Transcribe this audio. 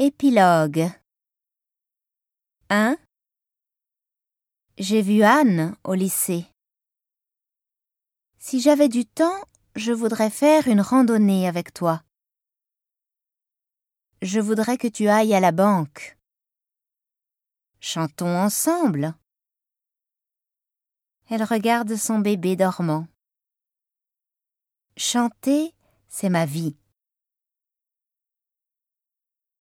Épilogue 1. J'ai vu Anne au lycée. Si j'avais du temps, je voudrais faire une randonnée avec toi. Je voudrais que tu ailles à la banque. Chantons ensemble. Elle regarde son bébé dormant. Chanter, c'est ma vie.